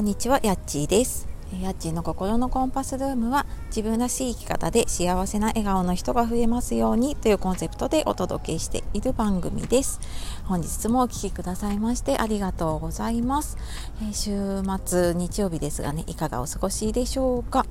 こんにちは、やっちーです。やっちーの心のコンパスルームは自分らしい生き方で幸せな笑顔の人が増えますようにというコンセプトでお届けしている番組です。本日もお聴きくださいましてありがとうございます。え週末日曜日ですがね、いかがお過ごしでしょうか？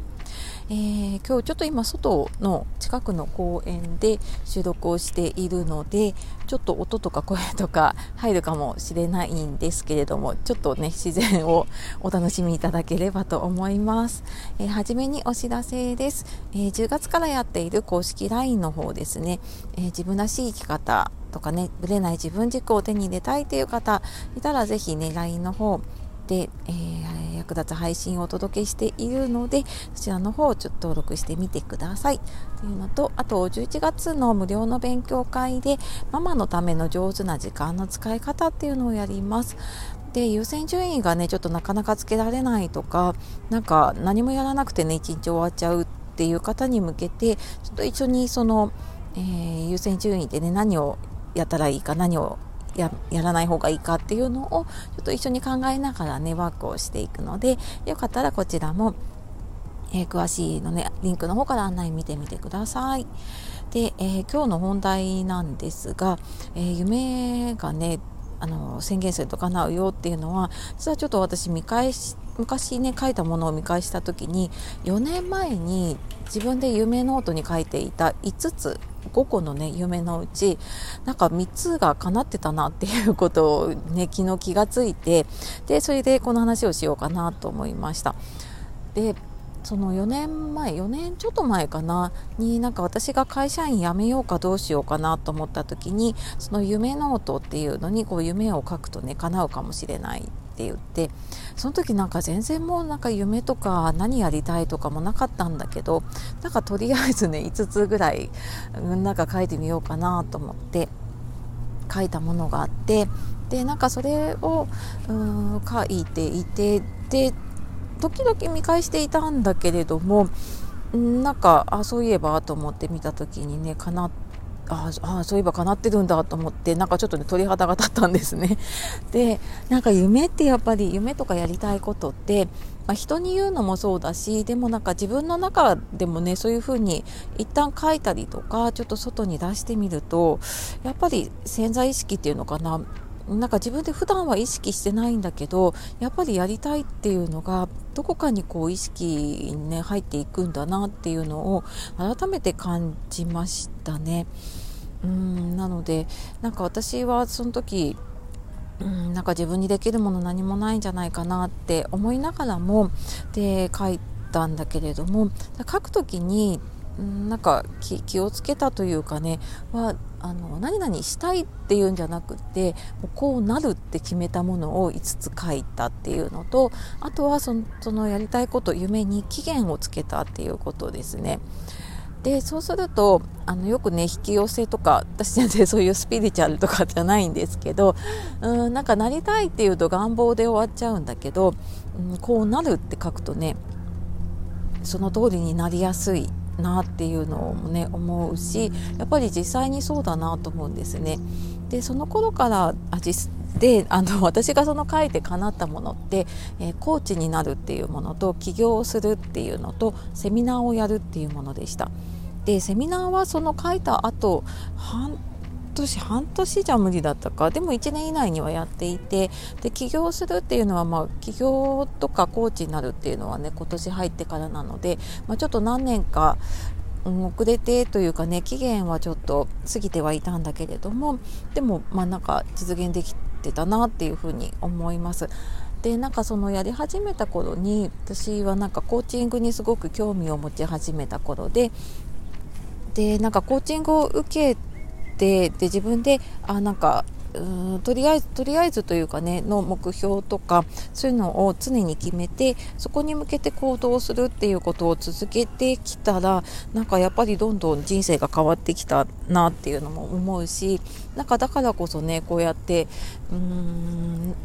えー今日ちょっと今外の近くの公園で収録をしているのでちょっと音とか声とか入るかもしれないんですけれどもちょっとね自然をお楽しみいただければと思います、えー初めにお知らせです、えー10月からやっている公式 LINE の方ですね、えー自分らしい生き方とかねぶれない自分軸を手に入れたいという方いたらぜひね LINE の方で、えー役立つ配信をお届けしているのでそちらの方をちょっと登録してみてください。というのとあと11月の無料の勉強会でママのための上手な時間の使い方っていうのをやります。で優先順位がねちょっとなかなかつけられないとかなんか何もやらなくてね一日終わっちゃうっていう方に向けてちょっと一緒にその、えー優先順位でね何をやったらいいか何をややらない方がいいかっていうのをちょっと一緒に考えながらねワークをしていくのでよかったらこちらも、えー詳しいのねリンクの方から案内見てみてください。で、えー今日の本題なんですが、えー夢がねあの宣言すると叶うよっていうのは実はちょっと私見返し昔ね書いたものを見返した時に4年前に自分で夢ノートに書いていた5つ5個のね夢のうちなんか3つが叶ってたなっていうことをね 昨日気がついてでそれでこの話をしようかなと思いました。でその4年前4年ちょっと前かなになんか私が会社員辞めようかどうしようかなと思った時にその夢ノートっていうのにこう夢を書くとね叶うかもしれないって言ってその時なんか全然もうなんか夢とか何やりたいとかもなかったんだけどなんかとりあえずね5つぐらいなんか書いてみようかなと思って書いたものがあってでなんかそれをうん書いていてで時々見返していたんだけれどもんなんかあそういえばと思って見た時にねかなああそういえば叶ってるんだと思ってなんかちょっとね鳥肌が立ったんですね。でなんか夢ってやっぱり夢とかやりたいことって、まあ、人に言うのもそうだしでもなんか自分の中でもねそういうふうに一旦書いたりとかちょっと外に出してみるとやっぱり潜在意識っていうのかななんか自分で普段は意識してないんだけどやっぱりやりたいっていうのがどこかにこう意識にね入っていくんだなっていうのを改めて感じましたね。うんなのでなんか私はその時うんなんか自分にできるもの何もないんじゃないかなって思いながらもで書いたんだけれども書く時になんか気気をつけたというかねはあの何々したいっていうんじゃなくてこうなるって決めたものを5つ書いたっていうのとあとはそのそのやりたいこと夢に期限をつけたっていうことですね。でそうするとあのよくね引き寄せとか私全然そういうスピリチュアルとかじゃないんですけどうんなんかなりたいっていうと願望で終わっちゃうんだけど、うん、こうなるって書くとねその通りになりやすいなっていうのもね思うしやっぱり実際にそうだなと思うんですね。でその頃からあ実であの 私がその書いて叶ったものって、えーコーチになるっていうものと起業をするっていうのとセミナーをやるっていうものでした。でセミナーはその書いた後半年半年じゃ無理だったかでも1年以内にはやっていてで起業するっていうのは、まあ、起業とかコーチになるっていうのはね今年入ってからなので、まあ、ちょっと何年か遅れてというかね期限はちょっと過ぎてはいたんだけれどもでもまあなんか実現できてたなっていうふうに思います。でなんかそのやり始めた頃に私はなんかコーチングにすごく興味を持ち始めた頃ででなんかコーチングを受けてで自分であなんかうーんとりあえずとりあえずというかねの目標とかそういうのを常に決めてそこに向けて行動するっていうことを続けてきたらなんかやっぱりどんどん人生が変わってきたなっていうのも思うしなんかだからこそねこうやってうーん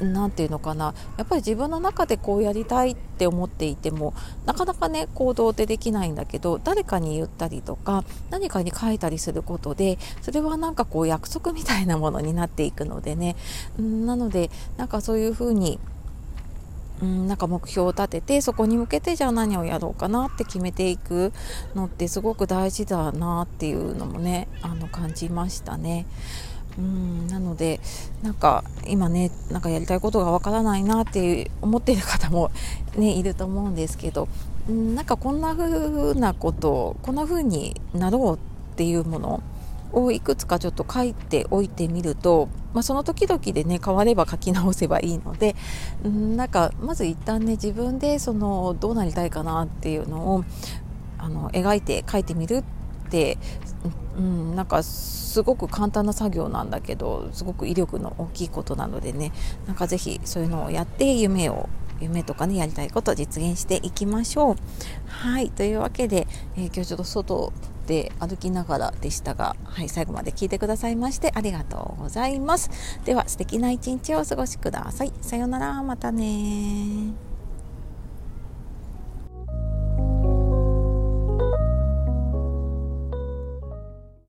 なんていうのかなやっぱり自分の中でこうやりたいって思っていてもなかなかね行動ってできないんだけど誰かに言ったりとか何かに書いたりすることでそれはなんかこう約束みたいなものになっていくのでねなのでなんかそういうふうにうん、なんか目標を立ててそこに向けてじゃあ何をやろうかなって決めていくのってすごく大事だなっていうのもねあの感じましたね。うん。なのでなんか今ねなんかやりたいことがわからないなって思っている方も、ね、いると思うんですけどんなんかこんな風なことこんな風になろうっていうものをいくつかちょっと書いておいてみると、まあ、その時々でね変われば書き直せばいいのでんなんかまず一旦ね自分でそのどうなりたいかなっていうのをあの描いて書いてみるって、うん、なんかすごく簡単な作業なんだけどすごく威力の大きいことなのでねなんか是非そういうのをやって夢を夢とかねやりたいことを実現していきましょう。はいというわけで、えー、今日ちょっと外で歩きながらでしたが、はい、最後まで聞いてくださいましてありがとうございます。では素敵な一日をお過ごしください。さようならまたね